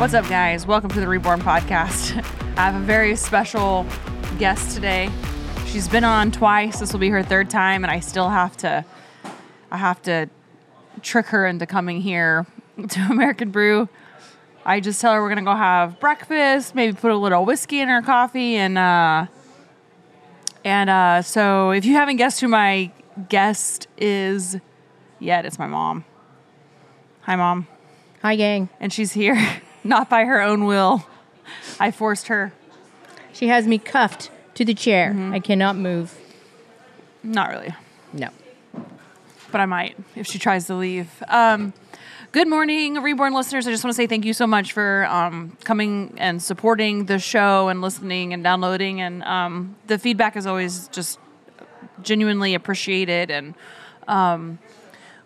What's up, guys? Welcome to the Reborn Podcast. I have a very special guest today. She's been on twice. This will be her third time, and I still have to, I have to trick her into coming here to American Brew. I just tell her we're gonna go have breakfast, maybe put a little whiskey in her coffee, and uh, and uh, so if you haven't guessed who my guest is yet, it's my mom. Hi, mom Hi, gang. and she's here not by her own will. I forced her. She has me cuffed to the chair. Mm-hmm. I cannot move. Not really, No. but I might if she tries to leave. Um, good morning, Reborn listeners. I just want to say thank you so much for um, coming and supporting the show and listening and downloading. And um, the feedback is always just genuinely appreciated. And um,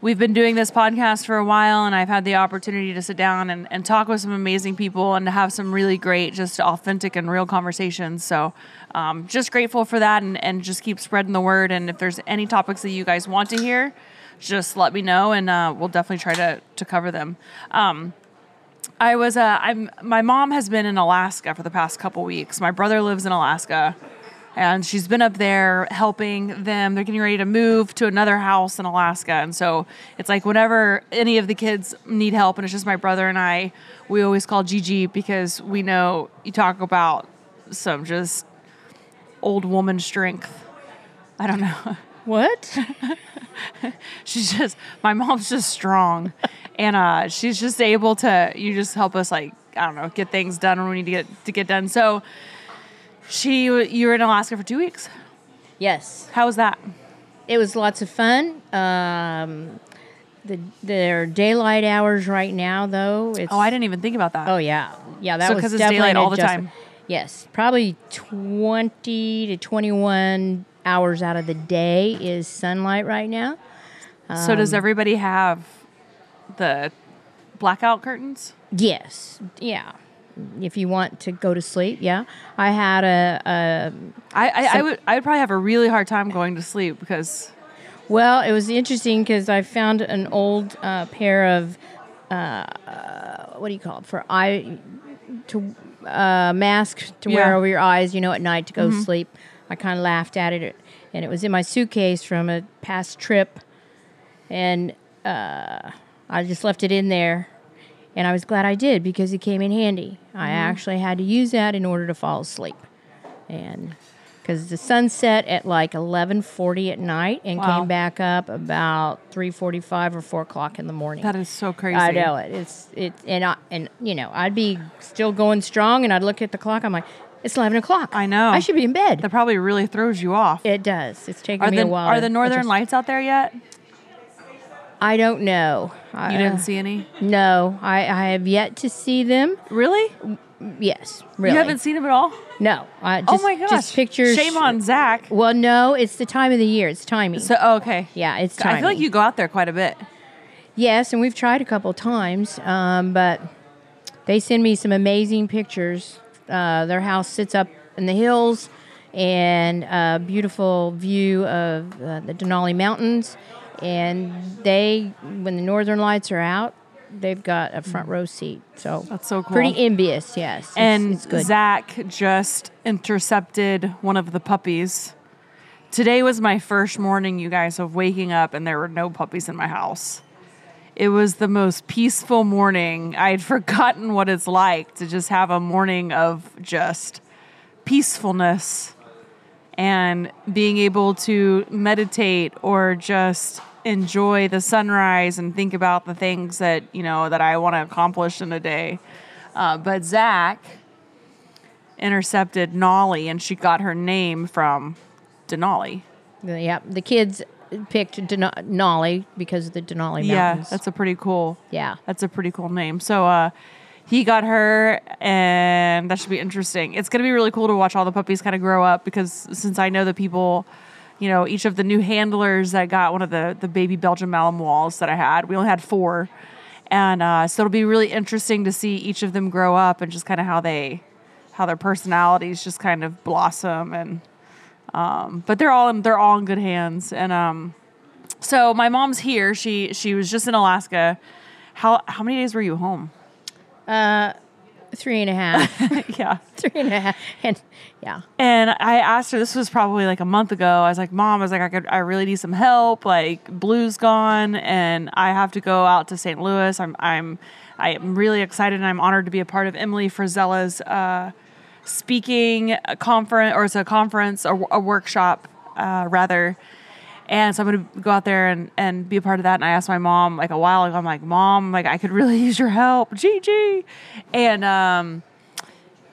we've been doing this podcast for a while, and I've had the opportunity to sit down and, and talk with some amazing people and to have some really great, just authentic and real conversations. So, um, just grateful for that, and, and just keep spreading the word. And if there's any topics that you guys want to hear, just let me know, and uh, we'll definitely try to to cover them. Um, I was uh, I'm my mom has been in Alaska for the past couple weeks. My brother lives in Alaska, and she's been up there helping them. They're getting ready to move to another house in Alaska, and so it's like whenever any of the kids need help, and it's just my brother and I, we always call Gigi because we know you talk about some just old woman strength. I don't know. What? she's just my mom's just strong and uh she's just able to you just help us like i don't know get things done when we need to get to get done so she you were in alaska for two weeks yes. how was that It was lots of fun. Um, the their daylight hours right now, though. It's, oh i didn't even think about that Oh yeah, yeah. That So was definitely daylight all the time. Yes, probably twenty to twenty-one hours out of the day is sunlight right now. so does everybody have the blackout curtains Yes, yeah. If you want to go to sleep, yeah. I had a, a I, I, I would I would probably have a really hard time going to sleep because Well, it was interesting because I found an old uh, pair of uh, uh, what do you call it for eye to uh, mask to wear Yeah. Mm-hmm. over your eyes, you know, at night to go sleep. I kind of laughed at it, and it was in my suitcase from a past trip, and uh, I just left it in there. And I was glad I did because it came in handy. I Mm-hmm. actually had to use that in order to fall asleep, and because the sun set at like eleven forty at night and Wow. came back up about three forty five or four o'clock in the morning. that is so crazy I know it. It's it, and I and you know I'd be still going strong, and I'd look at the clock. I'm like, it's eleven o'clock. I know. I should be in bed. that probably really throws you off it does. It's taking are me the a while. are the northern adjust. lights out there yet I don't know. you didn't see any No, I, I have yet to see them. really Yes, really. you haven't seen them at all No. I Oh my gosh! Just pictures. Shame on Zach. Well, no, it's the time of the year. It's timing. So oh, okay, yeah, it's timing. I feel like you go out there quite a bit. Yes, and we've tried a couple times, um, but they send me some amazing pictures. Uh, their house sits up in the hills, and a beautiful view of uh, the Denali Mountains. And they, when the northern lights are out, they've got a front mm. row seat. So That's so cool. Pretty envious, yes. And it's good. Zach just intercepted one of the puppies. Today was my first morning, you guys, of waking up, and there were no puppies in my house. It was the most peaceful morning. I had forgotten what it's like to just have a morning of just peacefulness and being able to meditate or just enjoy the sunrise and think about the things that you know that I want to accomplish in a day. Uh, but Zach intercepted Nolly, and she got her name from Denali. Yeah, the kids picked Denali because of the Denali Yeah, that's a pretty cool. yeah. That's a pretty cool name. So uh, he got her, and that should be interesting. It's going to be really cool to watch all the puppies kind of grow up because since I know the people, you know, each of the new handlers that got one of the the baby Belgian Malinois that I had, we only had four, and uh, so it'll be really interesting to see each of them grow up and just kind of how they, how their personalities just kind of blossom and. Um, but they're all in, they're all in good hands, and um, so my mom's here. She she was just in Alaska. How how many days were you home? Three and a half, yeah. three and a half, and yeah. And I asked her, this was probably like a month ago. I was like, Mom, I was like, I could, I really need some help. Like, Blue's gone, and I have to go out to St. Louis. I'm, I'm, I'm really excited, and I'm honored to be a part of Emily Frisella's uh, speaking conference, or it's a conference, or a workshop, uh, rather. And so I'm gonna go out there and, and be a part of that. And I asked my mom like a while ago. I'm like, Mom, like I could really use your help, Gigi. And um,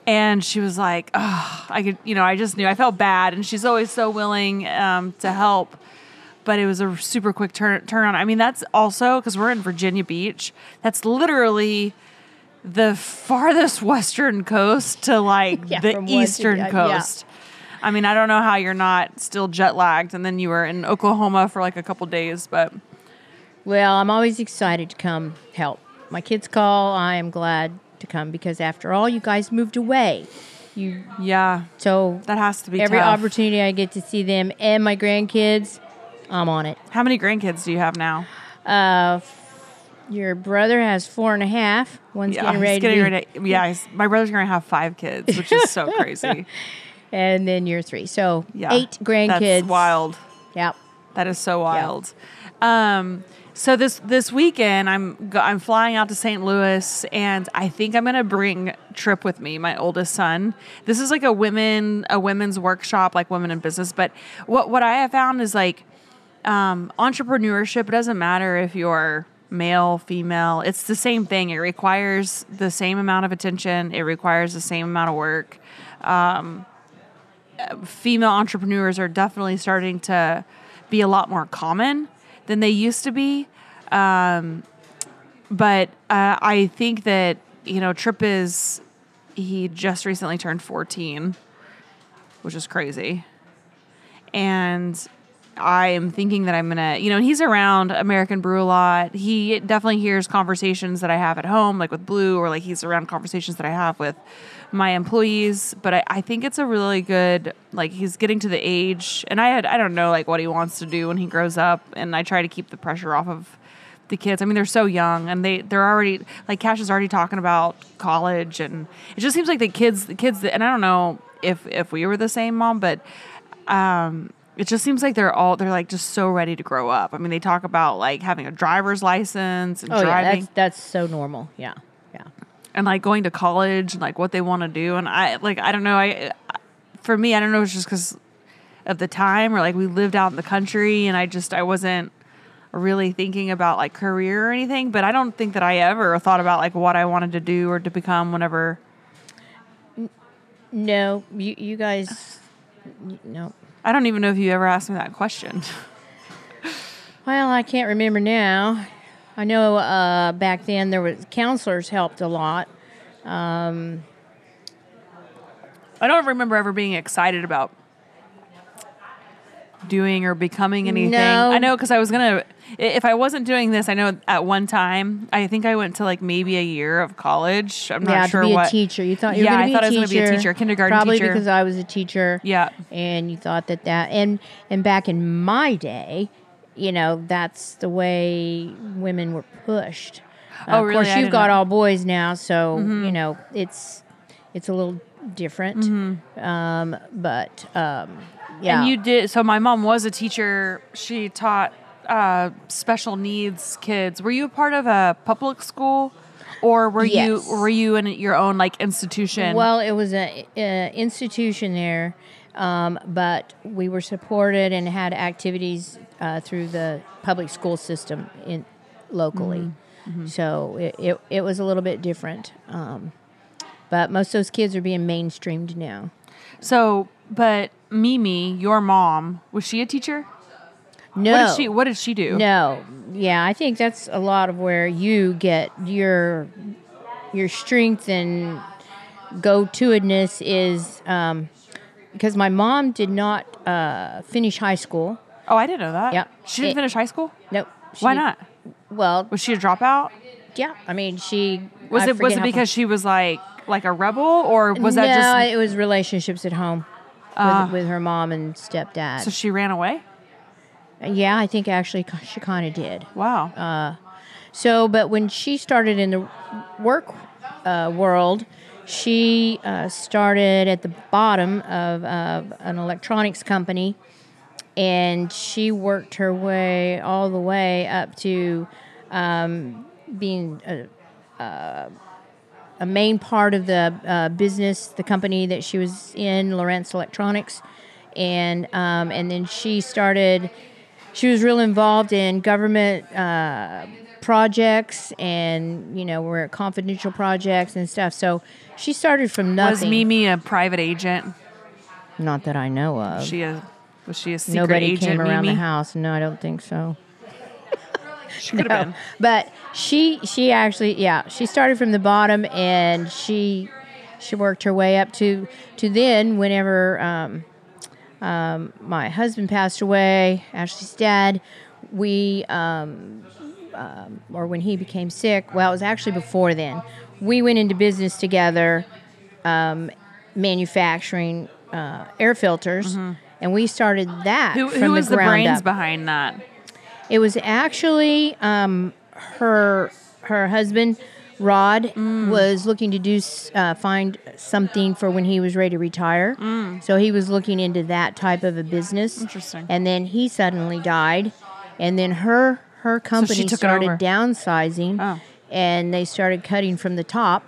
and she was like, oh, I could, you know, I just knew I felt bad. And she's always so willing um, to help. But it was a super quick turn turn on. I mean, that's also because we're in Virginia Beach. That's literally the farthest western coast to like Yeah, the to eastern coast. I mean, I don't know how you're not still jet lagged, and then you were in Oklahoma for like a couple days, but Well, I'm always excited to come help. My kids call. I am glad to come because after all, you guys moved away. You yeah, so that has to be every tough. opportunity I get to see them and my grandkids, I'm on it. How many grandkids do you have now? Uh, your brother has four and a half. One's Yeah, getting ready getting to be, ready. yeah, my brother's gonna have five kids, which is so crazy. And then you're three. So Yeah, eight grandkids. That's wild. Yep. That is so wild. Um, so this this weekend, I'm I'm flying out to St. Louis, and I think I'm gonna bring Trip with me, my oldest son. This is like a women a women's workshop, like women in business. But what what I have found is like um, entrepreneurship. It doesn't matter if you're male, female. It's the same thing. It requires the same amount of attention. It requires the same amount of work. Um, female entrepreneurs are definitely starting to be a lot more common than they used to be. Um, but uh, I think that you know Trip is he just recently turned 14, which is crazy, and I am thinking that I'm gonna, you know, he's around American Brew a lot. He definitely hears conversations that I have at home, like with Blue, or like he's around conversations that I have with my employees. But I, I think it's a really good, like he's getting to the age, and I had, I don't know, like what he wants to do when he grows up, and I try to keep the pressure off of the kids. I mean, they're so young, and they they're already like Cash is already talking about college, and it just seems like the kids, the kids, and I don't know if if we were the same mom, but um, it just seems like they're all they're like just so ready to grow up. I mean, they talk about like having a driver's license and Oh yeah, driving that's that's so normal. Yeah, yeah. and like going to college and like what they want to do. And I like I don't know. I for me, I don't know. It's just because of the time or like we lived out in the country, and I just I wasn't really thinking about like career or anything. But I don't think that I ever thought about like what I wanted to do or to become whenever. No, you you guys, no. I don't even know if you ever asked me that question. Well, I can't remember now. I know uh, back then there was counselors helped a lot. I don't remember ever being excited about doing or becoming anything. No. I know because I was gonna. If I wasn't doing this, I know at one time I think I went to like maybe a year of college. I'm not yeah, sure to be what. a teacher. You thought you Yeah, were I going to be thought a I was teacher. gonna be a teacher, kindergarten probably teacher. because I was a teacher. Yeah. and you thought that that and and back in my day, you know, that's the way women were pushed. Uh, Oh, Of course, I you've got know. all boys now, so Mm-hmm. you know it's it's a little different. Hmm. Um, but um, yeah, And you did. So my mom was a teacher. She taught uh, special needs kids. Were you a part of a public school, or were Yes. you were you in your own like institution? Well, it was a, a institution there, um, but we were supported and had activities uh, through the public school system in locally. So it, it, it was a little bit different. Um, but most of those kids are being mainstreamed now. so, but Mimi, your mom, was she a teacher? No, What did she What did she do? no, yeah, I think that's a lot of where you get your your strength and go to itness is um, because my mom did not uh, finish high school. Oh, I didn't know that. Yeah. She didn't It- finish high school. Nope. Why not? Well, Was she a dropout? yeah. I mean, she Was I it was it because she was like like a rebel, or was that just no, just it was relationships at home Ah. with, with her mom and stepdad. so she ran away? yeah, I think actually she kind of did. Wow. So, but when she started in the work uh, world, she uh, started at the bottom of, of an electronics company, and she worked her way all the way up to um, being a, a main part of the uh, business, the company that she was in, Lawrence Electronics, and um, and then she started. She was real involved in government uh, projects, and you know, were confidential projects and stuff. So she started from nothing. Was. Mimi a private agent? Not that I know of. She a was she a secret Nobody agent? came around Mimi? the house. No, I don't think so. She could No. have been. But she she actually yeah she started from the bottom and she she worked her way up to to then whenever um, um, my husband passed away Ashley's dad we um, um, or when he became sick well it was actually before then we went into business together um, manufacturing uh, air filters and we started that Mm-hmm. Who from who the was the ground brains up. behind that? It was actually um, her her husband Rod Mm. was looking to do uh, find something for when he was ready to retire. So he was looking into that type of a business. Mm. Interesting. And then he suddenly died, and then her her company took started downsizing, Oh. and they started cutting from the top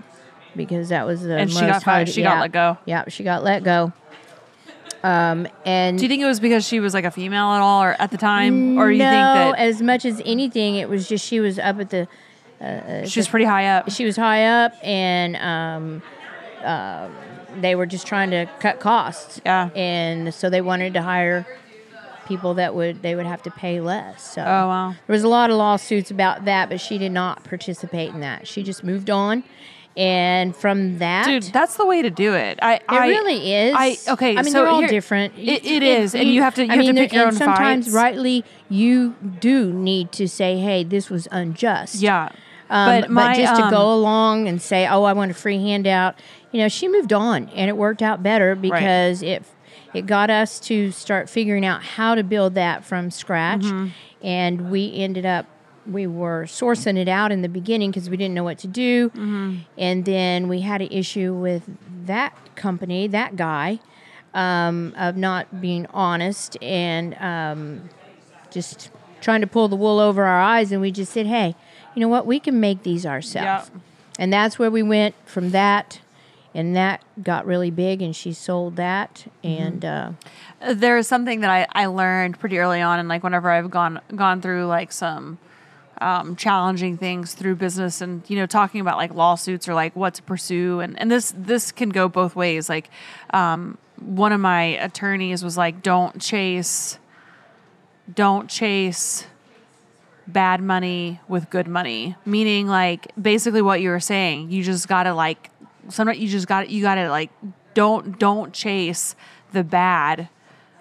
because that was the And she most got fired- high- she got let go. Yeah, she got let go. Um, and Do you think it was because she was like a female at all, or at the time, or you no, think that as much as anything, it was just she was up at the she was pretty high up? she was high up and um, uh, they were just trying to cut costs. Yeah. And so they wanted to hire people that would they would have to pay less. So Oh wow. there was a lot of lawsuits about that, but she did not participate in that. She just moved on. And from that, Dude, that's the way to do it. I, it I really is. I okay. I mean, so they're all here- different. It, it is, and you have to. You I have mean, to pick your own sometimes, fights. rightly, you do need to say, "Hey, this was unjust." Yeah. Um, but but, my, just to um, go along and say, "Oh, I want a free handout," you know, she moved on, and it worked out better because it it got us to start figuring out how to build that from scratch, Mm-hmm. and we ended up we were sourcing it out in the beginning because we didn't know what to do, Mm-hmm. and then we had an issue with that company, that guy, um, of not being honest and. Um, just trying to pull the wool over our eyes and we just said hey you know what we can make these ourselves Yep. and that's where we went from that and that got really big and she sold that and uh, there is something that I, I learned pretty early on and like whenever I've gone gone through like some um, challenging things through business and you know talking about like lawsuits or like what to pursue. And, and this this can go both ways. Like um, one of my attorneys was like don't chase don't chase bad money with good money. Meaning like basically what you were saying you just gotta like sometimes you just gotta you gotta like don't don't chase the bad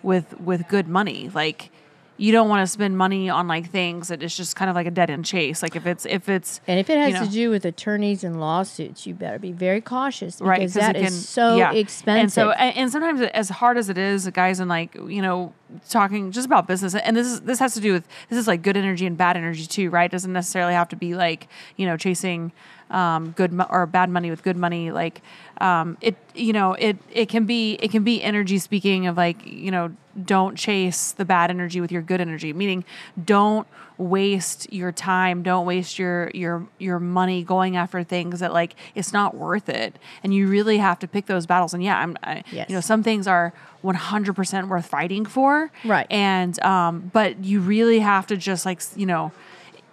with with good money. Like you don't want to spend money on like things that it's just kind of like a dead end chase. Like if it's if it's and if it has you know, to do with attorneys and lawsuits you better be very cautious because right that it is can- so yeah. expensive and so and, and sometimes as hard as it is guys and like you know talking just about business and this is this has to do with this is like good energy and bad energy too right? It doesn't necessarily have to be like you know chasing um, good mo- or bad money with good money. Like um, it you know it it can be it can be energy speaking of like you know don't chase the bad energy with your good energy meaning don't waste your time don't waste your your your money going after things that like it's not worth it and you really have to pick those battles and yeah i'm I, Yes. you know some things are 100% worth fighting for Right. and um but you really have to just like you know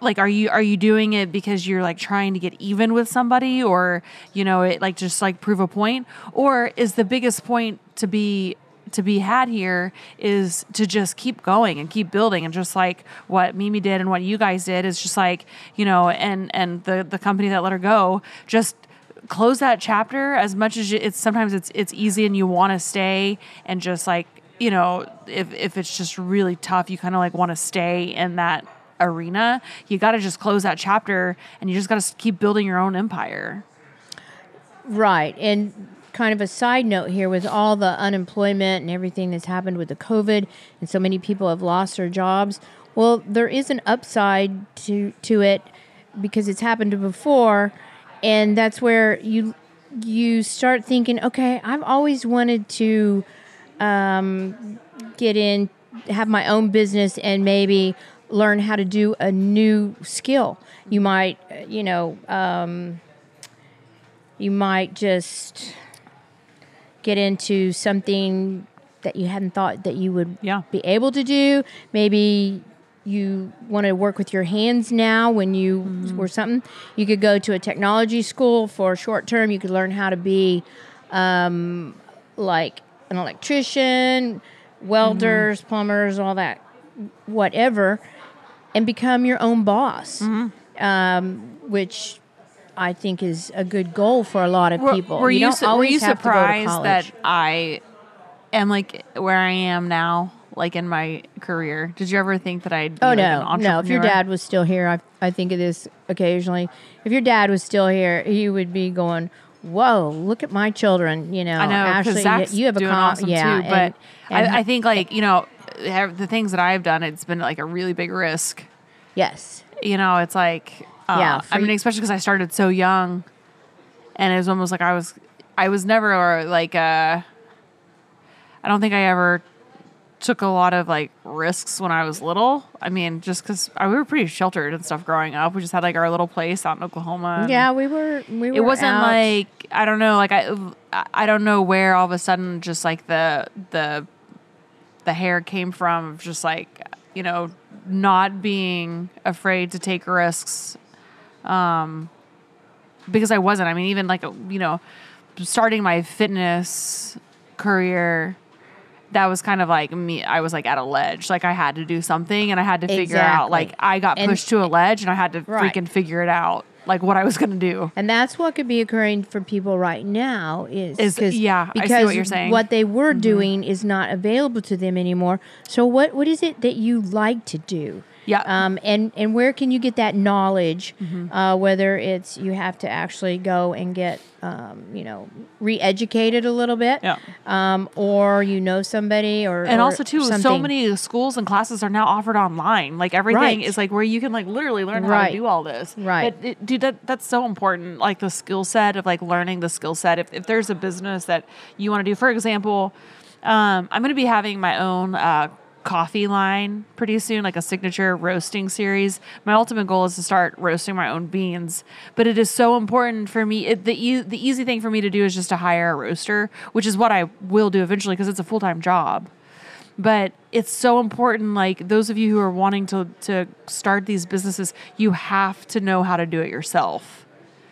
like are you are you doing it because you're like trying to get even with somebody or you know it like just like prove a point? Or is the biggest point to be to be had here is to just keep going and keep building and just like what Mimi did and what you guys did is just like you know and and the the company that let her go just close that chapter as much as you, it's sometimes it's it's easy and you want to stay and just like you know if if it's just really tough you kind of like want to stay in that arena you got to just close that chapter and you just got to keep building your own empire Right. And kind of a side note here with all the unemployment and everything that's happened with the COVID and so many people have lost their jobs. Well, there is an upside to to it because it's happened before and that's where you you start thinking, okay, I've always wanted to um, get in, have my own business, and maybe learn how to do a new skill. You might, uh, you know, um, you might just get into something that you hadn't thought that you would Yeah. be able to do. Maybe you want to work with your hands now when you Mm-hmm. were something. You could go to a technology school for short term. You could learn how to be um, like an electrician, welders, plumbers, all that, whatever, and become your own boss, um, which I think is a good goal for a lot of people. were you, don't su- were always you have to to surprised that. I am like where I am now, like in my career? Did you ever think that I'd be Oh like, an no, no! If your dad was still here, I I think of this occasionally. If your dad was still here, he would be going, "Whoa, look at my children!" You know, I know Ashley, you- you have a con- awesome yeah, too. But and- and- I, I think like you know the things that I've done, it's been like a really big risk. yes, You know, it's like uh, Yeah, I mean, especially because I started so young, and it was almost like I was I was never like uh I don't think I ever took a lot of like risks when I was little. I mean, just because we were pretty sheltered and stuff growing up. We just had like our little place out in Oklahoma. yeah, we were we were. it wasn't out- like I don't know, like I I don't know where all of a sudden just like the the the hair came from, of just like you know not being afraid to take risks, um, because I wasn't. I mean, even like you know, starting my fitness career. That was kind of like me. I was like at a ledge. Like I had to do something, and I had to figure out. Like I got And- pushed to a ledge, and I had to Right. freaking figure it out. Like what I was gonna do. And that's what could be occurring for people right now is, Is- yeah, I see because what you're saying. What they were Mm-hmm. doing is not available to them anymore. So what what is it that you like to do? Yeah. Um, and and where can you get that knowledge? Mm-hmm. Uh, whether it's you have to actually go and get um, you know re-educated a little bit, Yeah. um, or you know somebody, or and or also too, so many schools and classes are now offered online. Like everything Right. is like where you can like literally learn how to do all this. Right. But it, dude, that that's so important. Like the skill set of like learning the skill set. If if there's a business that you want to do, for example, um, I'm going to be having my own. Uh, coffee line pretty soon like a signature roasting series. My ultimate goal is to start roasting my own beans but it is so important for me. It, the, e- the easy thing for me to do is just to hire a roaster which is what i will do eventually because it's a full-time job. But it's so important like those of you who are wanting to to start these businesses you have to know how to do it yourself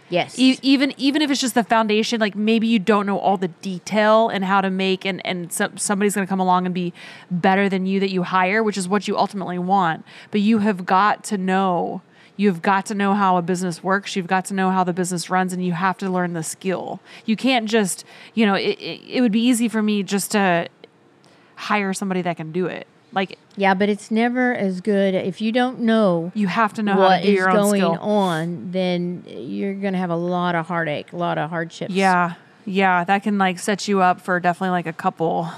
yes, E- even even if it's just the foundation like maybe you don't know all the detail and how to make and and some, somebody's going to come along and be better than you that you hire which is what you ultimately want. But you have got to know you've got to know how a business works you've got to know how the business runs and you have to learn the skill. You can't just you know it, it, it would be easy for me just to hire somebody that can do it like yeah, but it's never as good if you don't know you have to know how what is going skill on, then you're going to have a lot of heartache, a lot of hardships. yeah yeah that can like set you up for definitely like a couple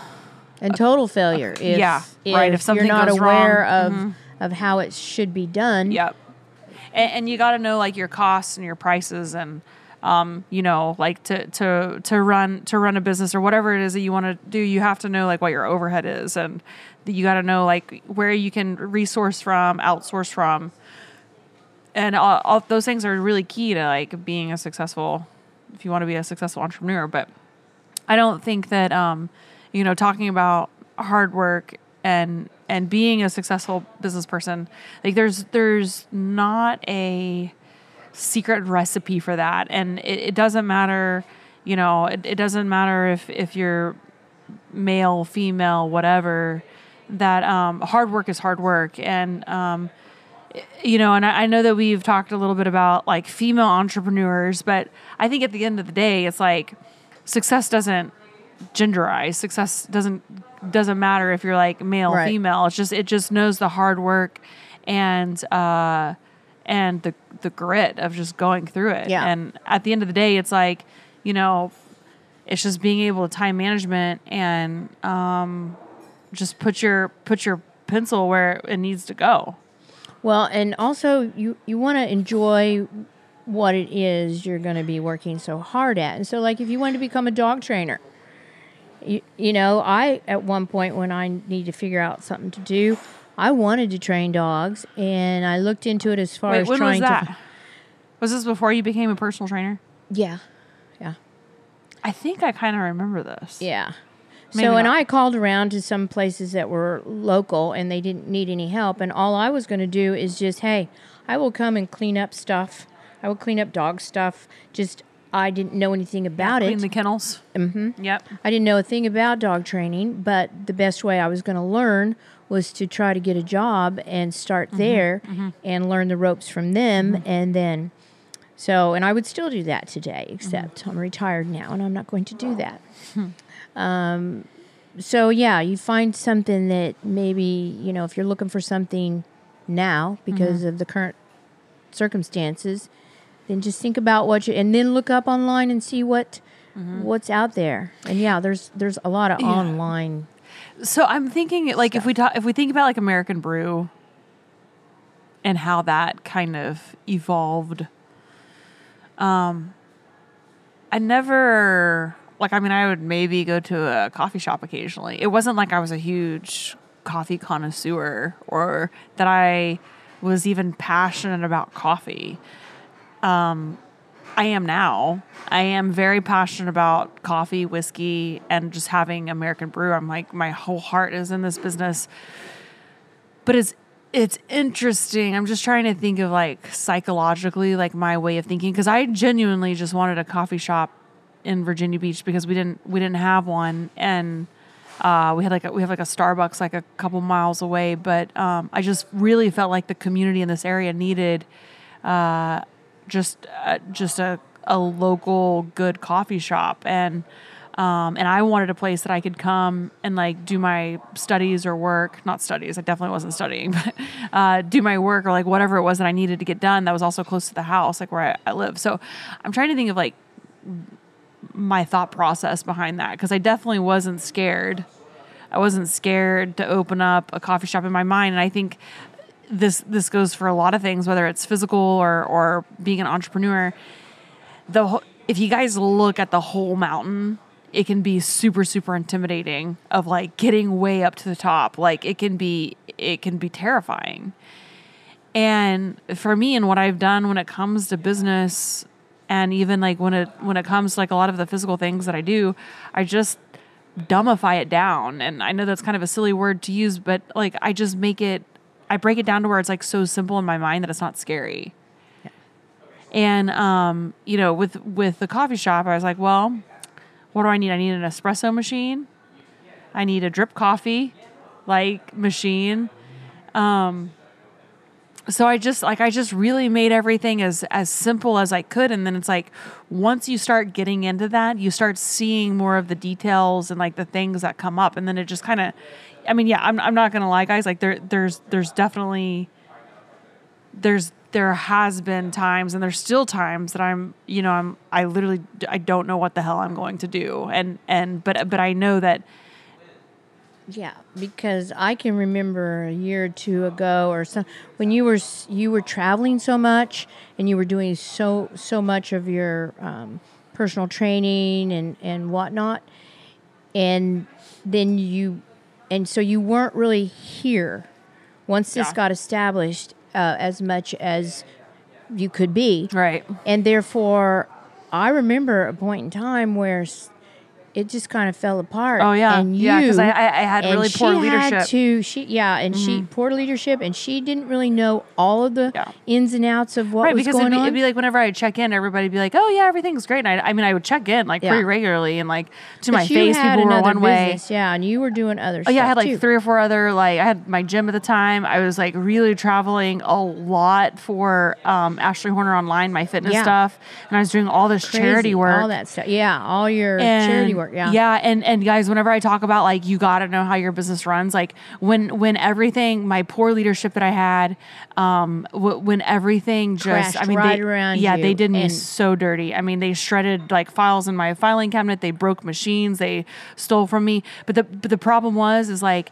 and total failure. If, yeah, right, if something you're not goes aware wrong. Mm-hmm. of of how it should be done. Yep. And, and you got to know like your costs and your prices and um, you know, like to to to run to run a business or whatever it is that you want to do, you have to know like what your overhead is and you got to know like where you can resource from, outsource from. And all, all those things are really key to like being a successful if you want to be a successful entrepreneur, but I don't think that um, you know talking about hard work and and being a successful business person like there's there's not a secret recipe for that. And it, it doesn't matter you know it, it doesn't matter if if you're male female whatever that um, hard work is hard work and um, you know, and I, I know that we've talked a little bit about like female entrepreneurs, but I think at the end of the day, it's like success doesn't genderize. Success doesn't doesn't matter if you're like male, Right. female. It's just it just knows the hard work and uh and the the grit of just going through it. Yeah. And at the end of the day, it's like, you know, it's just being able to time management and um just put your put your pencil where it needs to go. Well, and also you you want to enjoy what it is you're going to be working so hard at. And so, like, if you want to become a dog trainer, you, you know, I, at one point when I need to figure out something to do, I wanted to train dogs and I looked into it as far Wait, as trying was that? to. Was this before you became a personal trainer? Yeah. Yeah. I think I kind of remember this. Yeah. Maybe so, and not. I called around to some places that were local and they didn't need any help. And all I was going to do is just, hey, I will come and clean up stuff. I will clean up dog stuff. Just, I didn't know anything about Clean it. Clean the kennels. Mm-hmm. Yep. I didn't know a thing about dog training, but the best way I was going to learn was to try to get a job and start mm-hmm, there mm-hmm. and learn the ropes from them. Mm-hmm. And then, so, and I would still do that today, except I'm retired now and I'm not going to do that. Hmm. Um, so, yeah, you find something that maybe, you know, if you're looking for something now because of the current circumstances, then just think about what you, and then look up online and see what. What's out there, and yeah, there's there's a lot of online So I'm thinking, like, if we talk, if we think about like American Brew, and how that kind of evolved. Um, I never like. I mean, I would maybe go to a coffee shop occasionally. It wasn't like I was a huge coffee connoisseur or that I was even passionate about coffee. Um, I am now. I am very passionate about coffee, whiskey, and just having American brew. I'm like my whole heart is in this business. But it's it's interesting. I'm just trying to think of like psychologically like my way of thinking because I genuinely just wanted a coffee shop in Virginia Beach because we didn't we didn't have one. And uh, we had like a, we have like a Starbucks like a couple miles away, but um, I just really felt like the community in this area needed uh, just uh, just a, a local good coffee shop. And um, and I wanted a place that I could come and like do my studies or work not studies I definitely wasn't studying but uh, do my work or like whatever it was that I needed to get done that was also close to the house like where I, I live. So I'm trying to think of like my thought process behind that because I definitely wasn't scared I wasn't scared to open up a coffee shop in my mind and I think this this goes for a lot of things, whether it's physical or or being an entrepreneur. The if you guys look at the whole mountain, it can be super super intimidating. Of like getting way up to the top, like it can be it can be terrifying. And for me, and what I've done when it comes to business, and even like when it when it comes to like a lot of the physical things that I do, I just dumbify it down. And I know that's kind of a silly word to use, but like I just make it I break it down to where it's like so simple in my mind that it's not scary. And um, you know, with with the coffee shop, I was like, well, what do I need? I need an espresso machine. I need a drip coffee like machine. Um so I just like I just really made everything as as simple as I could and then it's like once you start getting into that, you start seeing more of the details and like the things that come up and then it just kind of I mean, yeah, I'm I'm not gonna lie, guys. Like there there's there's definitely there's there has been times and there's still times that I'm you know I'm I literally I don't know what the hell I'm going to do and and but but I know that Yeah, because I can remember a year or two ago or some when you were you were traveling so much and you were doing so so much of your um, personal training and and whatnot, and then you and so you weren't really here once this Yeah. got established uh, as much as you could be right and therefore i remember a point in time where it just kind of fell apart Oh, yeah. and you Yeah, 'cause I- I- I had and really poor she had leadership. to she yeah and she poor leadership and she didn't really know all of the Yeah. ins and outs of what right was because going it'd be, on it'd be like whenever I check in, everybody'd be like, "Oh yeah, everything's great." And I, I mean, I would check in like Yeah. pretty regularly and like to But my face, people were one way. yeah and you were doing other stuff. Oh yeah, I had like too. three or four other like I had my gym at the time. I was like really traveling a lot for um, Ashley Horner online, my fitness Yeah. stuff, and I was doing all this Crazy, charity work, all that stuff yeah all your charity and- work yeah yeah and and guys whenever i talk about like you got to know how your business runs like when when everything my poor leadership that i had um w- when everything just i mean right they, around yeah they did me so dirty i mean they shredded like files in my filing cabinet they broke machines they stole from me but the but the problem was is like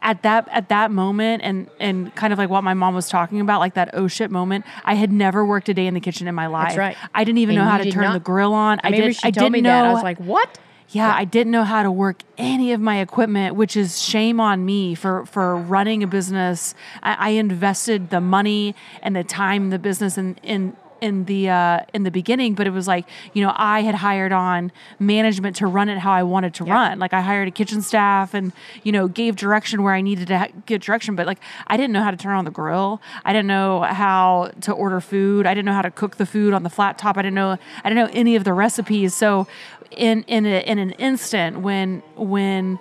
at that at that moment and and kind of like what my mom was talking about like that oh shit moment i had never worked a day in the kitchen in my life right. i didn't even And know how to turn not- the grill on I i remember did she i told didn't me know that. I was like, what? Yeah, I didn't know how to work any of my equipment, which is shame on me for for running a business. I, I invested the money and the time in the business in in in the uh, in the beginning, but it was like you know I had hired on management to run it how I wanted to run. Like I hired a kitchen staff and you know gave direction where I needed to ha- give direction, but like I didn't know how to turn on the grill. I didn't know how to order food. I didn't know how to cook the food on the flat top. I didn't know I didn't know any of the recipes. So in in a, in an instant when when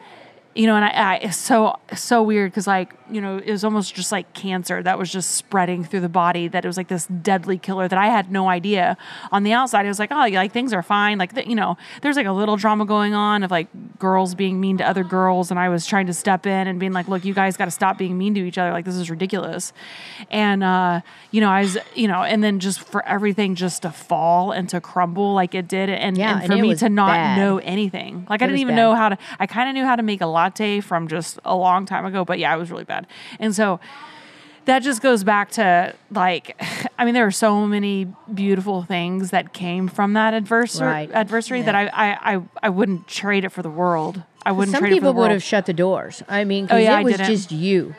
you know and I, I it's so so weird because like you know it was almost just like cancer that was just spreading through the body that it was like this deadly killer that I had no idea. On the outside it was like oh like things are fine. Like you know there's like a little drama going on of like girls being mean to other girls and I was trying to step in and being like look you guys got to stop being mean to each other. Like this is ridiculous. And uh you know I was you know and then just for everything just to fall and to crumble like it did and, Yeah, and and for it me to not bad. know anything. Like I didn't even bad. know how to I kind of knew how to make a latte from just a long time ago but yeah it was really bad and so that just goes back to like I mean there are so many beautiful things that came from that adversary Right. adversary that I, I I I wouldn't trade it for the world. I wouldn't Some trade it for people the would world. have shut the doors. I mean, because Oh, yeah, it was just you.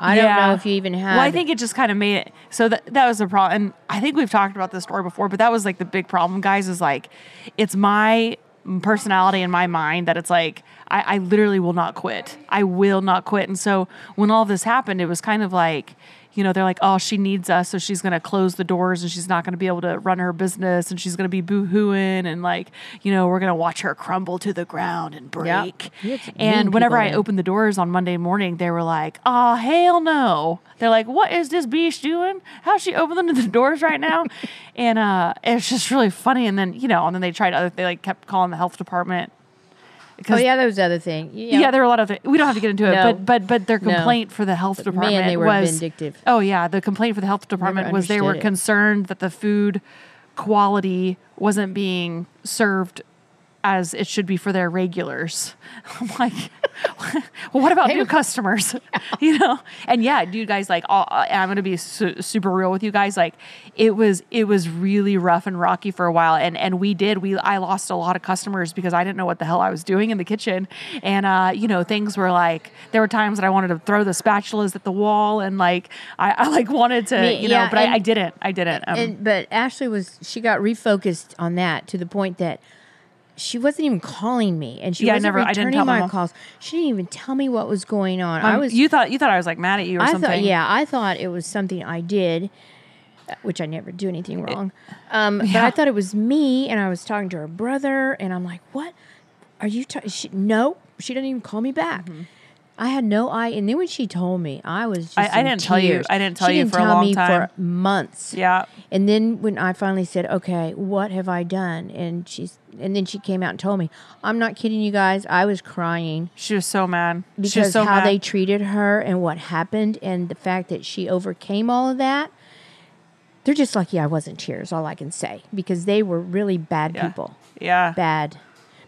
I don't know if you even had. Well, I think it just kind of made it. So that that was the problem, and I think we've talked about this story before, but that was like the big problem, guys. Is like, it's my personality in my mind that it's like I, I literally will not quit. I will not quit. And so when all this happened, it was kind of like. You know, they're like, oh, she needs us, so she's going to close the doors and she's not going to be able to run her business and she's going to be boo hooing and, like, you know, we're going to watch her crumble to the ground and break. Some And whenever I opened the doors on Monday morning, they were like, "Oh hell no!" They're like, "What is this beast doing? How's she opening the doors right now?" and uh, it's just really funny. And then you know, and then they tried other. They like kept calling the health department. Oh yeah, that was the other thing. Yeah, yeah, there were a lot of. Th- we don't have to get into it, No. but but but their No. complaint for the health department man, they were was vindictive. Oh yeah, the complaint for the health department was they were it. concerned that the food quality wasn't being served as it should be for their regulars. I'm like, well, what about new customers? you know? And yeah, you guys, like, all, I'm gonna be su- super real with you guys. Like, it was it was really rough and rocky for a while, and and we did we I lost a lot of customers because I didn't know what the hell I was doing in the kitchen, and uh, you know, things were like there were times that I wanted to throw the spatulas at the wall, and like I, I like wanted to, Me- you know, yeah, but I, I didn't, I didn't. Um, and but Ashley was she got refocused on that to the point that she wasn't even calling me and she Yeah, wasn't never- I didn't returning tell my mom. calls. She didn't even tell me what was going on. I um, was you thought you thought I was like mad at you or I something. thought yeah, I thought it was something I did, which I never do anything wrong. Um, But I thought it was me, and I was talking to her brother, and I'm like, "What? Are you? Ta-? She, no, she didn't even call me back." I had no eye, and then when she told me, I was just. I- I didn't tell you- I didn't tell She you didn't for a long me time. for months. Yeah. And then when I finally said, "Okay, what have I done?" and she's, and then she came out and told me, "I'm not kidding you guys. I was crying She was so mad. she was because so how mad. they treated her and what happened, and the fact that she overcame all of that. They're just lucky I wasn't tears. All I can say because they were really bad yeah. people, Yeah. bad.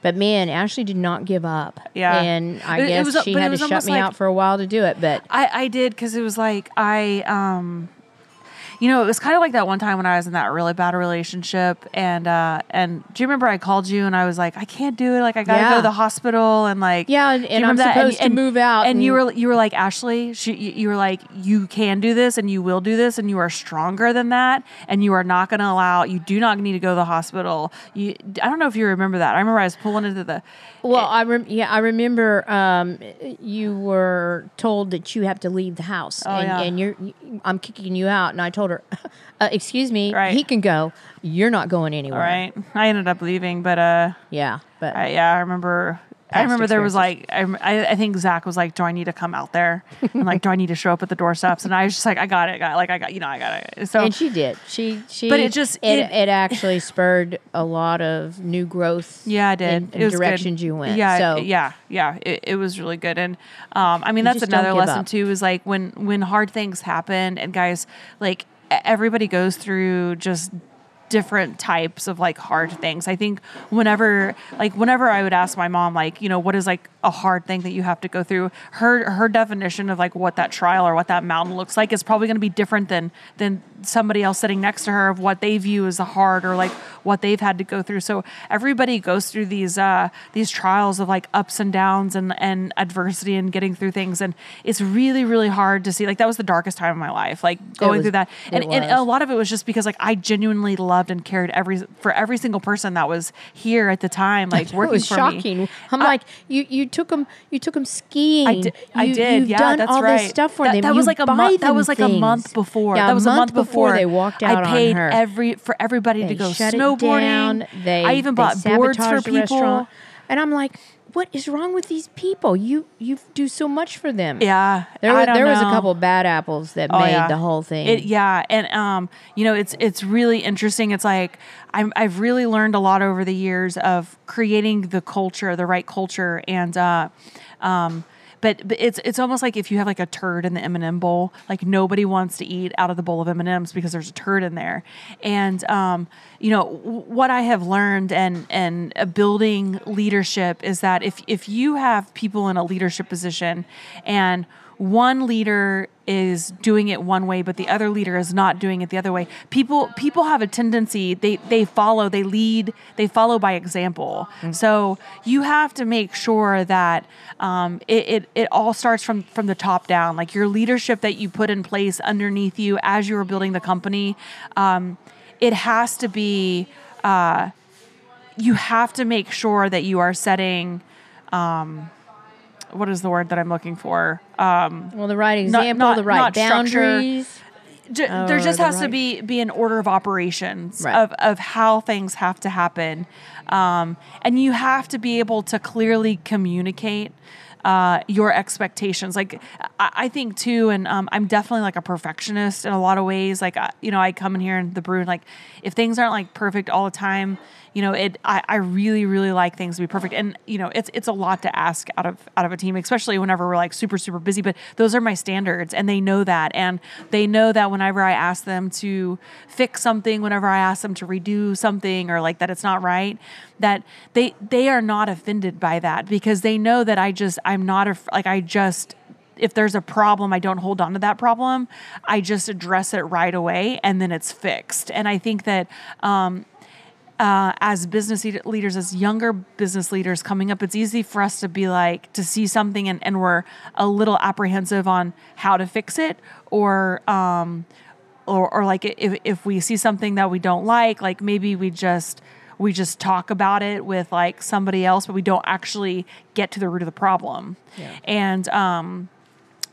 But man, Ashley did not give up. Yeah. and I It- it guess was- she had to shut me like- out for a while to do it. But I, I did because it was like I um you know it was kind of like that one time when I was in that really bad relationship and uh and do you remember I called you and I was like I can't do it like I gotta go to the hospital and like Yeah, and- and I'm that? supposed to move out and, you and- were you were like Ashley she, you, you were like you can do this and you will do this and you are stronger than that and you are not going to allow you do not need to go to the hospital. You I don't know if you remember that. I remember I was pulling into the well, I rem- yeah, I remember um, you were told that you have to leave the house, and, Oh, yeah. and you're I'm kicking you out. And I told her, uh, "Excuse me, Right. he can go. You're not going anywhere." all right I ended up leaving but uh Yeah, but I, yeah, I remember. I remember there was like. I, I think Zach was like, "Do I need to come out there? And like, do I need to show up at the doorsteps?" And I was just like, "I got it, got it. like I got you know I got it." So and she did. She she. But it just- it, it- it actually spurred a lot of new growth. yeah, I did. In, in it was good. directions you went. Yeah, So yeah, yeah. It, it was really good, and um, I mean that's another lesson up. too. Is like when when hard things happen, and guys, like everybody goes through just different types of like hard things. I think whenever like whenever I would ask my mom like, you know, what is like a hard thing that you have to go through. Her her definition of like what that trial or what that mountain looks like is probably going to be different than than somebody else sitting next to her of what they view as a hard or like what they've had to go through. So everybody goes through these uh these trials of like ups and downs and and adversity and getting through things and it's really really hard to see like that was the darkest time of my life like going was- through that and, and a lot of it was just because like I genuinely loved and cared every for every single person that was here at the time like working it was for shocking. me. I'm I- like, you you took them you took them skiing. I did. I You- did. You've yeah, done that's all right. this stuff for that, them. That was You like a month. That was like a month before. Yeah, that was a month before they walked out I paid every for everybody to go snowboarding. They I even they bought boards for people. restaurant. And I'm like, what is wrong with these people? You you do so much for them. Yeah, There, I there was a couple bad apples that Oh, made yeah. the whole thing. It, yeah, and um, you know, it's it's really interesting. It's like I'm I've really learned a lot over the years of creating the culture, the right culture, and uh, um. But, but it's it's almost like if you have like a turd in the M and m bowl, like nobody wants to eat out of the bowl of M and M's because there's a turd in there. And um, you know what I have learned and and building leadership is that if if you have people in a leadership position and one leader is doing it one way but the other leader is not doing it the other way. People people have a tendency they they follow they lead they follow by example. So you have to make sure that um, it, it it all starts from from the top down. Like your leadership that you put in place underneath you as you were building the company um, it has to be uh, you have to make sure that you are setting um, what is the word that I'm looking for? Um, well, the right example, not- the right not structure. boundaries. J- Oh, there just has to be be an order of operations Right. of of how things have to happen, um, and you have to be able to clearly communicate. Uh, your expectations, like I, I think too, and um, I'm definitely like a perfectionist in a lot of ways. Like I, you know, I come in here in the brew, and like if things aren't like perfect all the time, you know, it. I, I really, really like things to be perfect, and you know, it's it's a lot to ask out of out of a team, especially whenever we're like super super busy. But those are my standards, and they know that, and they know that whenever I ask them to fix something, whenever I ask them to redo something, or like that it's not right, that they they are not offended by that because they know that I just I'm not a like I just if there's a problem, I don't hold on to that problem. I just address it right away and then it's fixed. And I think that um, uh, as business leaders, as younger business leaders coming up, it's easy for us to be like, to see something and, and we're a little apprehensive on how to fix it or, um, or, or like if, if we see something that we don't like, like maybe we just, we just talk about it with like somebody else, but we don't actually get to the root of the problem. Yeah. And, um,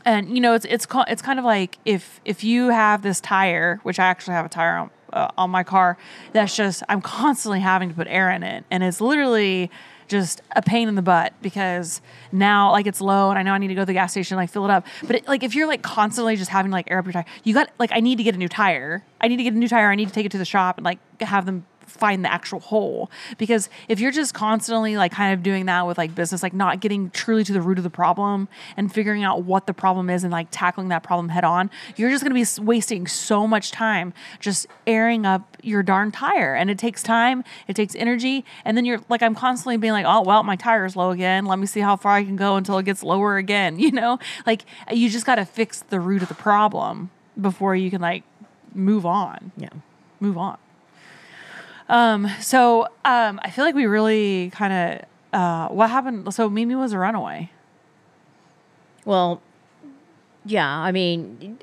and you know it's it's it's kind of like if if you have this tire which i actually have a tire on, uh, on my car that's just i'm constantly having to put air in it. And it's literally just a pain in the butt because now like it's low and i know i need to go to the gas station like fill it up. But it, like if you're like constantly just having like air up your tire you got like i need to get a new tire. I need to get a new tire. I need to take it to the shop and like have them find the actual hole. Because if you're just constantly like kind of doing that with like business like not getting truly to the root of the problem and figuring out what the problem is and like tackling that problem head on you're just going to be wasting so much time just airing up your darn tire. And it takes time it takes energy and then you're like i'm constantly being like oh well my tire's low again. Let me see how far i can go until it gets lower again you know? Like you just got to fix the root of the problem before you can like move on. Yeah. move on. Um, so um, I feel like we really kind of uh, what happened. So Mimi was a runaway. Well, yeah. I mean,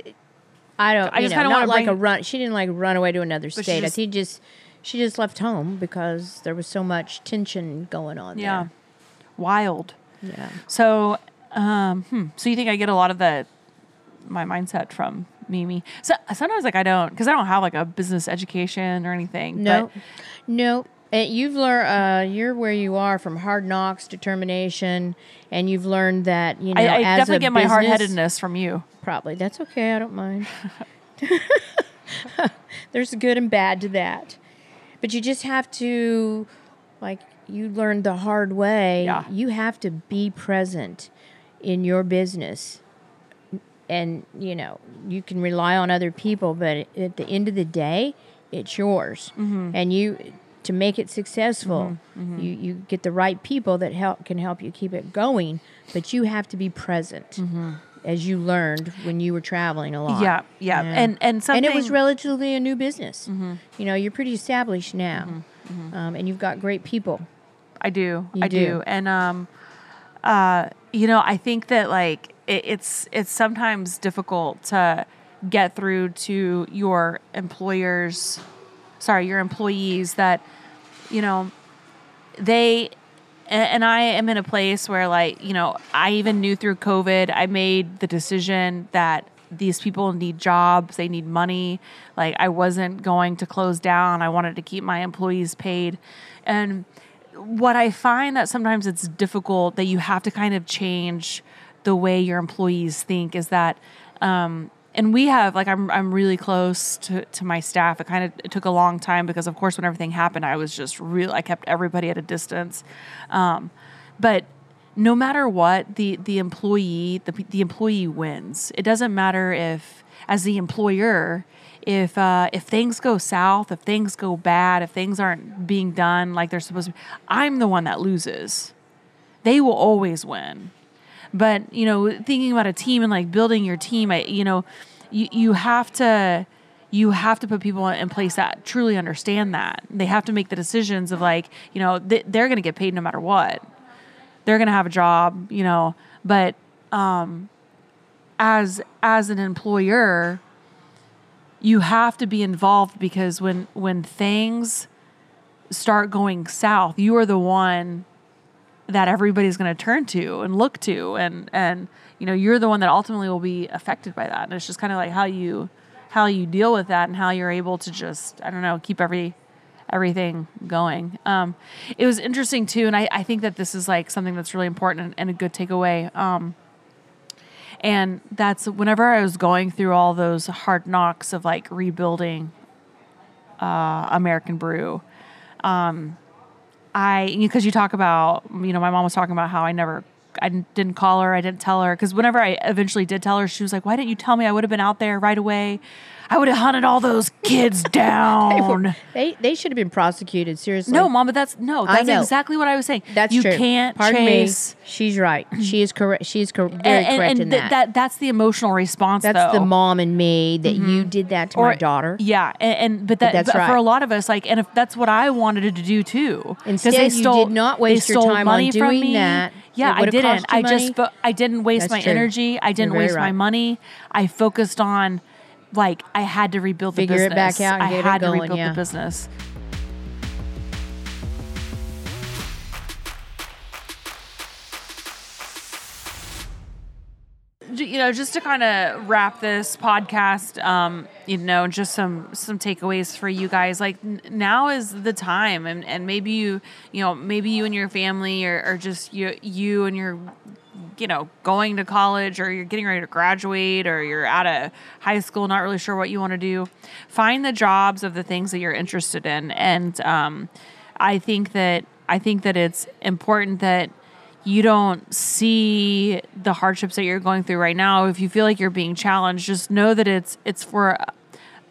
I don't. I you just know, kinda not wanna like a run. She didn't like run away to another she state. just- I think just she just left home because there was so much tension going on. Yeah, wild. Yeah. So, um, hmm. so you think I get a lot of the my mindset from Mimi? So sometimes like I don't because I don't have like a business education or anything. No, but no. You've learned. Uh, you're where you are from hard knocks, determination, and you've learned that you know. I, I definitely get my hard headedness from you. Probably that's okay. I don't mind. There's good and bad to that, but you just have to, like, you learned the hard way. Yeah. You have to be present in your business, and you know you can rely on other people, but at the end of the day, it's yours, Mm-hmm. and you. to make it successful. Mm-hmm, You you get the right people that help can help you keep it going, but you have to be present. As you learned when you were traveling a lot. Mm-hmm. Yeah, yeah. And- and and it was relatively a new business. Mm-hmm. You know, you're pretty established now, Um, and you've got great people. I do. You I do. do. And um uh you know, I think that like it, it's it's sometimes difficult to get through to your employers sorry, your employees that you know they and I am in a place where like, you know, I even knew through COVID, I made the decision that these people need jobs, they need money. Like I wasn't going to close down. I wanted to keep my employees paid. And what I find that sometimes it's difficult that you have to kind of change the way your employees think is that um and we have like I'm I'm really close to, to my staff. It kind of took a long time because of course when everything happened I was just real I kept everybody at a distance. Um, but no matter what the the employee the, the employee wins. It doesn't matter if as the employer if uh, if things go south, if things go bad, if things aren't being done like they're supposed to, be, I'm the one that loses. They will always win but you know thinking about a team and like building your team I, you know you, you have to you have to put people in place that truly understand that. They have to make the decisions of like you know th- they're going to get paid no matter what. They're going to have a job you know. But um as as an employer you have to be involved because when when things start going south you are the one that everybody's going to turn to and look to and and you know you're the one that ultimately will be affected by that. And it's just kind of like how you how you deal with that and how you're able to just i don't know keep every everything going. Um it was interesting too and i, I think that this is like something that's really important and, and a good takeaway. Um and that's whenever i was going through all those hard knocks of like rebuilding uh american brew I because you talk about you know my mom was talking about how I never I didn't call her I didn't tell her because whenever I eventually did tell her she was like why didn't you tell me? I would have been out there right away I would have hunted all those kids down. They they should have been prosecuted. Seriously. no, mom, but that's no, that's exactly what I was saying. that's you true. can't Pardon chase. me. She's right. She is correct. She is cor- very and, and- correct and in th- that. that that's the emotional response. That's though. Mm-hmm. the mom and me that you did that to my daughter. Yeah, and, and but that that's but for a lot of us, like, and if that's what I wanted to do too. Instead, they you did not waste your time on money from doing me. that. Yeah, I didn't. I just money. I didn't waste That's my true. energy. I didn't waste my money. I focused on like I had to rebuild the business. Figure it back out I had to rebuild yeah. the business. You know just to kind of wrap this podcast um you know just some some takeaways for you guys like n- now is the time and and maybe you you know maybe you and your family or, or just you you and your you know going to college or you're getting ready to graduate or you're out of high school not really sure what you want to do find the jobs of the things that you're interested in. And um i think that i think that it's important that you don't see the hardships that you're going through right now. If you feel like you're being challenged just know that it's it's for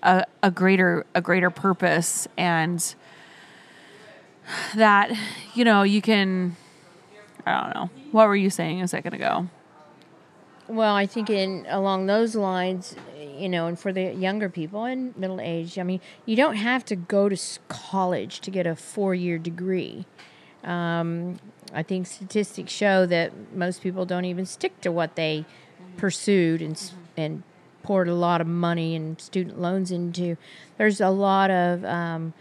a, a, greater a greater purpose. And that you know you can i don't know what were you saying a second ago Well, I think in along those lines, you know, and for the younger people and middle age, I mean, you don't have to go to college to get a four year degree. Um, I think statistics show that most people don't even stick to what they pursued and s and poured a lot of money and student loans into. There's a lot of um,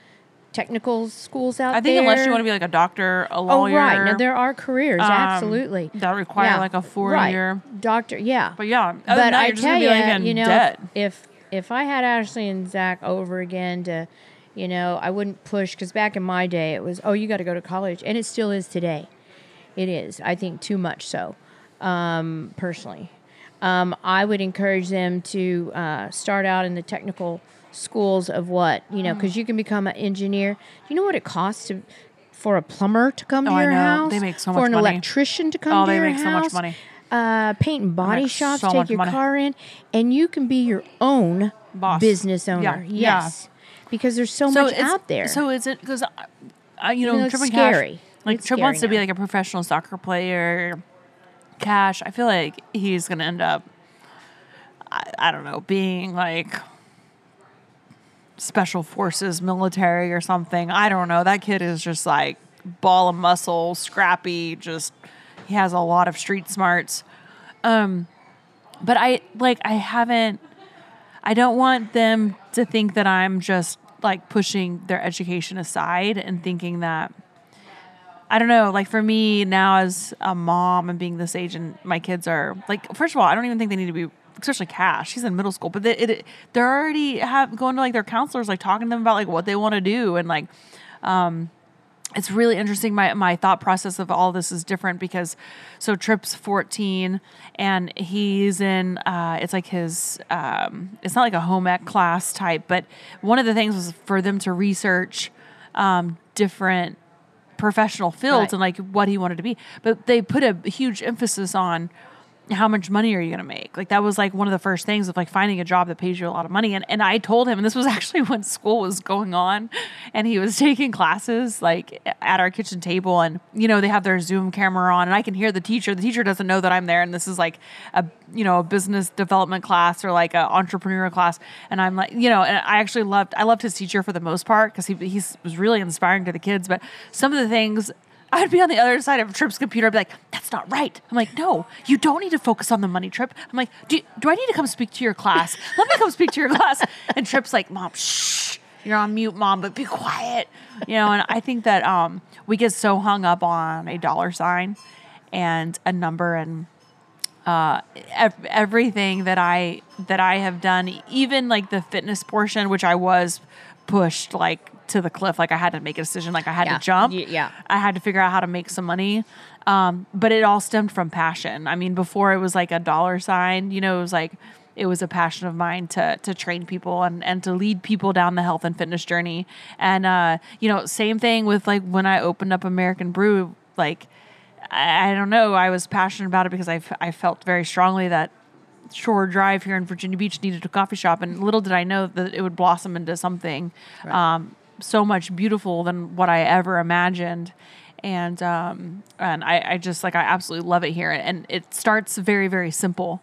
technical schools out there. i think unless you want to be like a doctor a lawyer. Oh, right. Now there are careers, um, absolutely. that require like a four right. year doctor. Yeah, but yeah other than but that, I you're just tell you, like you know, debt if if I had Ashley and Zach over again to, you know, I wouldn't push because back in my day it was, oh, you got to go to college, and it still is today. It is, I think, too much so, um, personally. Um, I would encourage them to uh, start out in the technical schools of what you Mm. know, because you can become an engineer. Do you know what it costs to? For a plumber to come to Oh, I your know. house, They make so much for much an money. electrician to come Oh, to they your make so much money. uh, paint and body shops, so take your money. car in, and you can be your own Boss. business owner. Yeah, yeah. Yes. because there's so, much out there. So is it because uh, you know, You know, it's Trip Cash, scary. like It's Trip wants to be like a professional soccer player. Cash, I feel like he's gonna end up. I, I don't know, being like special forces, military, or something. I don't know. That kid is just like ball of muscle, scrappy. Just he has a lot of street smarts. Um, but I like I haven't. I don't want them to think that I'm just like pushing their education aside and thinking that I don't know, like for me now as a mom and being this age and my kids are like first of all, I don't even think they need to be especially Cash. She's in middle school, but they, it, they're already have going to like their counselors like talking to them about like what they want to do and like um it's really interesting. My my thought process of all this is different because so Trip's 14 and he's in uh, it's like his um, it's not like a home ec class type, but one of the things was for them to research um, different professional fields Right. and like what he wanted to be. But they put a huge emphasis on how much money are you going to make? Like that was like one of the first things of like finding a job that pays you a lot of money. And and I told him, and this was actually when school was going on, and he was taking classes like at our kitchen table, and you know they have their Zoom camera on, and I can hear the teacher. The teacher doesn't know that I'm there, and this is like a you know a business development class or like an entrepreneur class, and I'm like you know, and I actually loved I loved his teacher for the most part because he he's was really inspiring to the kids, but some of the things. I'd be on the other side of Trip's computer. I'd be like, "That's not right." I'm like, "No, you don't need to focus on the money, Trip." I'm like, "Do do I need to come speak to your class? Let me come speak to your class." And Trip's like, "Mom, shh, you're on mute, mom, but be quiet." You know, and I think that um, we get so hung up on a dollar sign and a number and uh, ev- everything that I that I have done, even like the fitness portion, which I was pushed like to the cliff, like I had to make a decision, like I had Yeah. to jump. Y- yeah. I had to figure out how to make some money. Um, but it all stemmed from passion. I mean, before it was like a dollar sign, you know, it was like it was a passion of mine to to train people and and to lead people down the health and fitness journey. And uh, you know, same thing with like when I opened up American Brew, like I, I don't know, I was passionate about it because I, f- I felt very strongly that Shore Drive here in Virginia Beach needed a coffee shop, and little did I know that it would blossom into something um, so much beautiful than what I ever imagined. And um, and I, I just like I absolutely love it here, and it starts very very simple.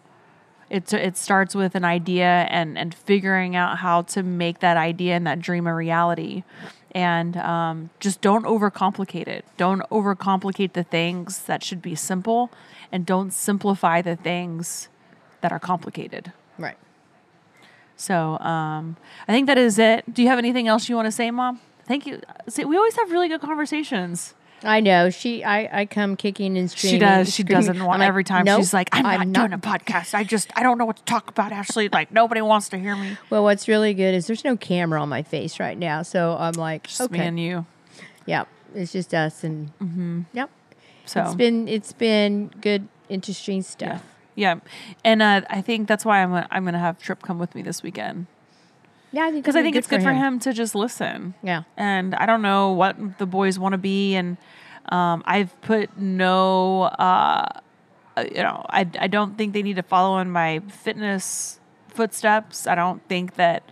It it starts with an idea and and figuring out how to make that idea and that dream a reality, and um, just don't overcomplicate it. Don't overcomplicate the things that should be simple, and don't simplify the things that are complicated. right. So um, I think that is it. Do you have anything else you want to say, Mom? Thank you. See, we always have really good conversations. I know she. I, I come kicking and screaming. She does. She screaming. doesn't want I'm like, every time. "Nope, she's like, I'm, not doing a podcast. I just, I don't know what to talk about, Ashley. Like, nobody wants to hear me. Well, what's really good is there's no camera on my face right now, so I'm like, Just me and you. yeah, it's just us, and yep, So, it's been it's been good, interesting stuff. yeah. Yeah, and uh, I think that's why I'm, gonna- I'm going to have Trip come with me this weekend. Yeah, I think Because I think it's good for him to just listen. Yeah, and I don't know what the boys want to be, and um, I've put no, uh, you know, I I don't think they need to follow in my fitness footsteps. I don't think that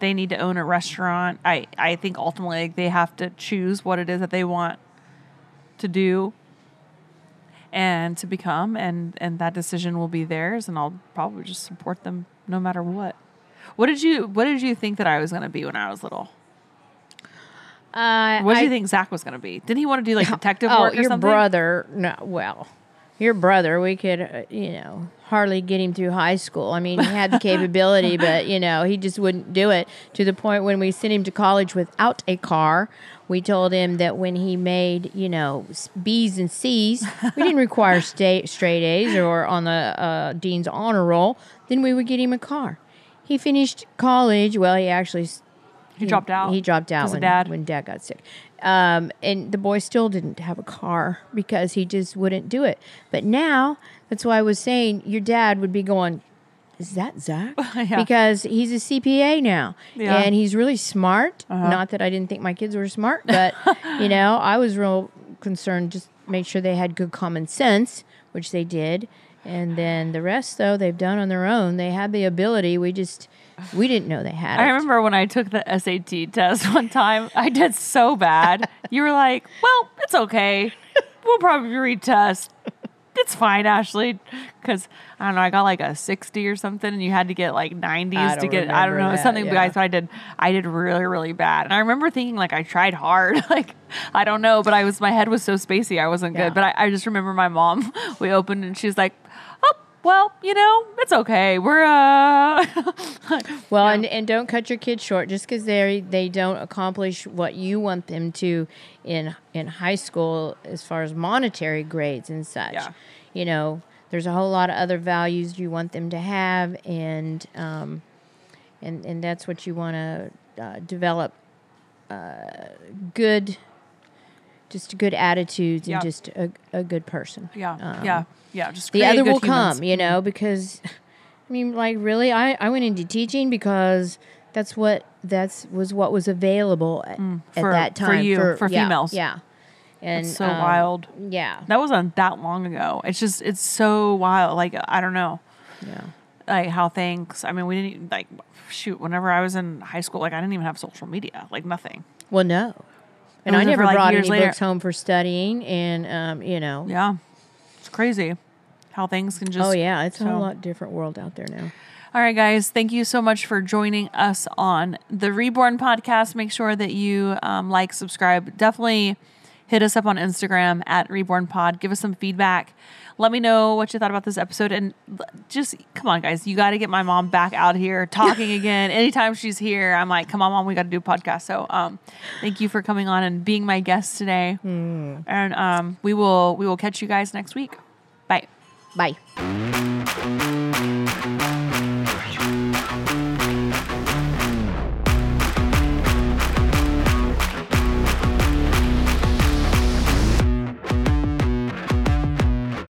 they need to own a restaurant. I I think ultimately they have to choose what it is that they want to do and to become and and that decision will be theirs and I'll probably just support them no matter what. What did you what did you think that I was going to be when I was little? uh, What do you think Zach was going to be? Didn't he want to do like detective Oh, work or your something? brother? No, well, your brother. We could, uh, you know, hardly get him through high school. I mean, he had the capability, but you know, he just wouldn't do it. To the point when we sent him to college without a car, we told him that when he made, you know, B's and C's, we didn't require sta- straight A's or on the uh, dean's honor roll. Then we would get him a car. He finished college. Well, he actually s- He dropped out. he dropped out when dad. when dad got sick. Um, and the boy still didn't have a car because he just wouldn't do it. But now, that's why I was saying your dad would be going, Is that Zach? Yeah. Because he's a CPA now. Yeah. Uh-huh. And he's really smart. Not that I didn't think my kids were smart, but, you know, I was real concerned just make sure they had good common sense, which they did. And then the rest, though, they've done on their own. They had the ability. We just We didn't know they had I it. remember when I took the SAT test one time, I did so bad. You were like, well, it's okay. We'll probably retest. It's fine, Ashley. Because I don't know, I got like a 60 or something, and you had to get like 90s to get, I don't know, that, something, yeah. guys, but I did, I did really, really bad. And I remember thinking like I tried hard. like, I don't know, but I was, my head was so spacey, I wasn't Yeah. good. But I, I just remember my mom, we opened and she's like, oh, well, you know, it's okay. We're, uh, Well, and, and don't cut your kids short just because they they don't accomplish what you want them to in in high school as far as monetary grades and such. Yeah. You know, there's a whole lot of other values you want them to have, and um, and and that's what you want to uh, develop. Uh, good, just good attitudes Yeah. and just a, a good person. yeah, Um, yeah, yeah. Just the other will humans. come you know because i mean like really i i went into teaching because that's what that's was what was available at, Mm, for- at that time for you, for yeah, females. yeah and It's so um, wild. yeah That wasn't that long ago. It's just it's so wild. Like I don't know, yeah like how things. I mean, we didn't like shoot. Whenever I was in high school, like I didn't even have social media. Like nothing. well no and i never like, brought any later. books home for studying and um you know Yeah, it's crazy how things can just. oh yeah it's a so- whole lot different world out there now All right, guys. Thank you so much for joining us on the Reborn podcast. Make sure that you um, like, subscribe. Definitely hit us up on Instagram at Reborn Pod. Give us some feedback. Let me know what you thought about this episode. And just come on, guys. You got to get my mom back out here talking again. Anytime she's here, I'm like, come on, mom, we got to do a podcast. So um, thank you for coming on and being my guest today. And um, we will we will catch you guys next week. Bye. bye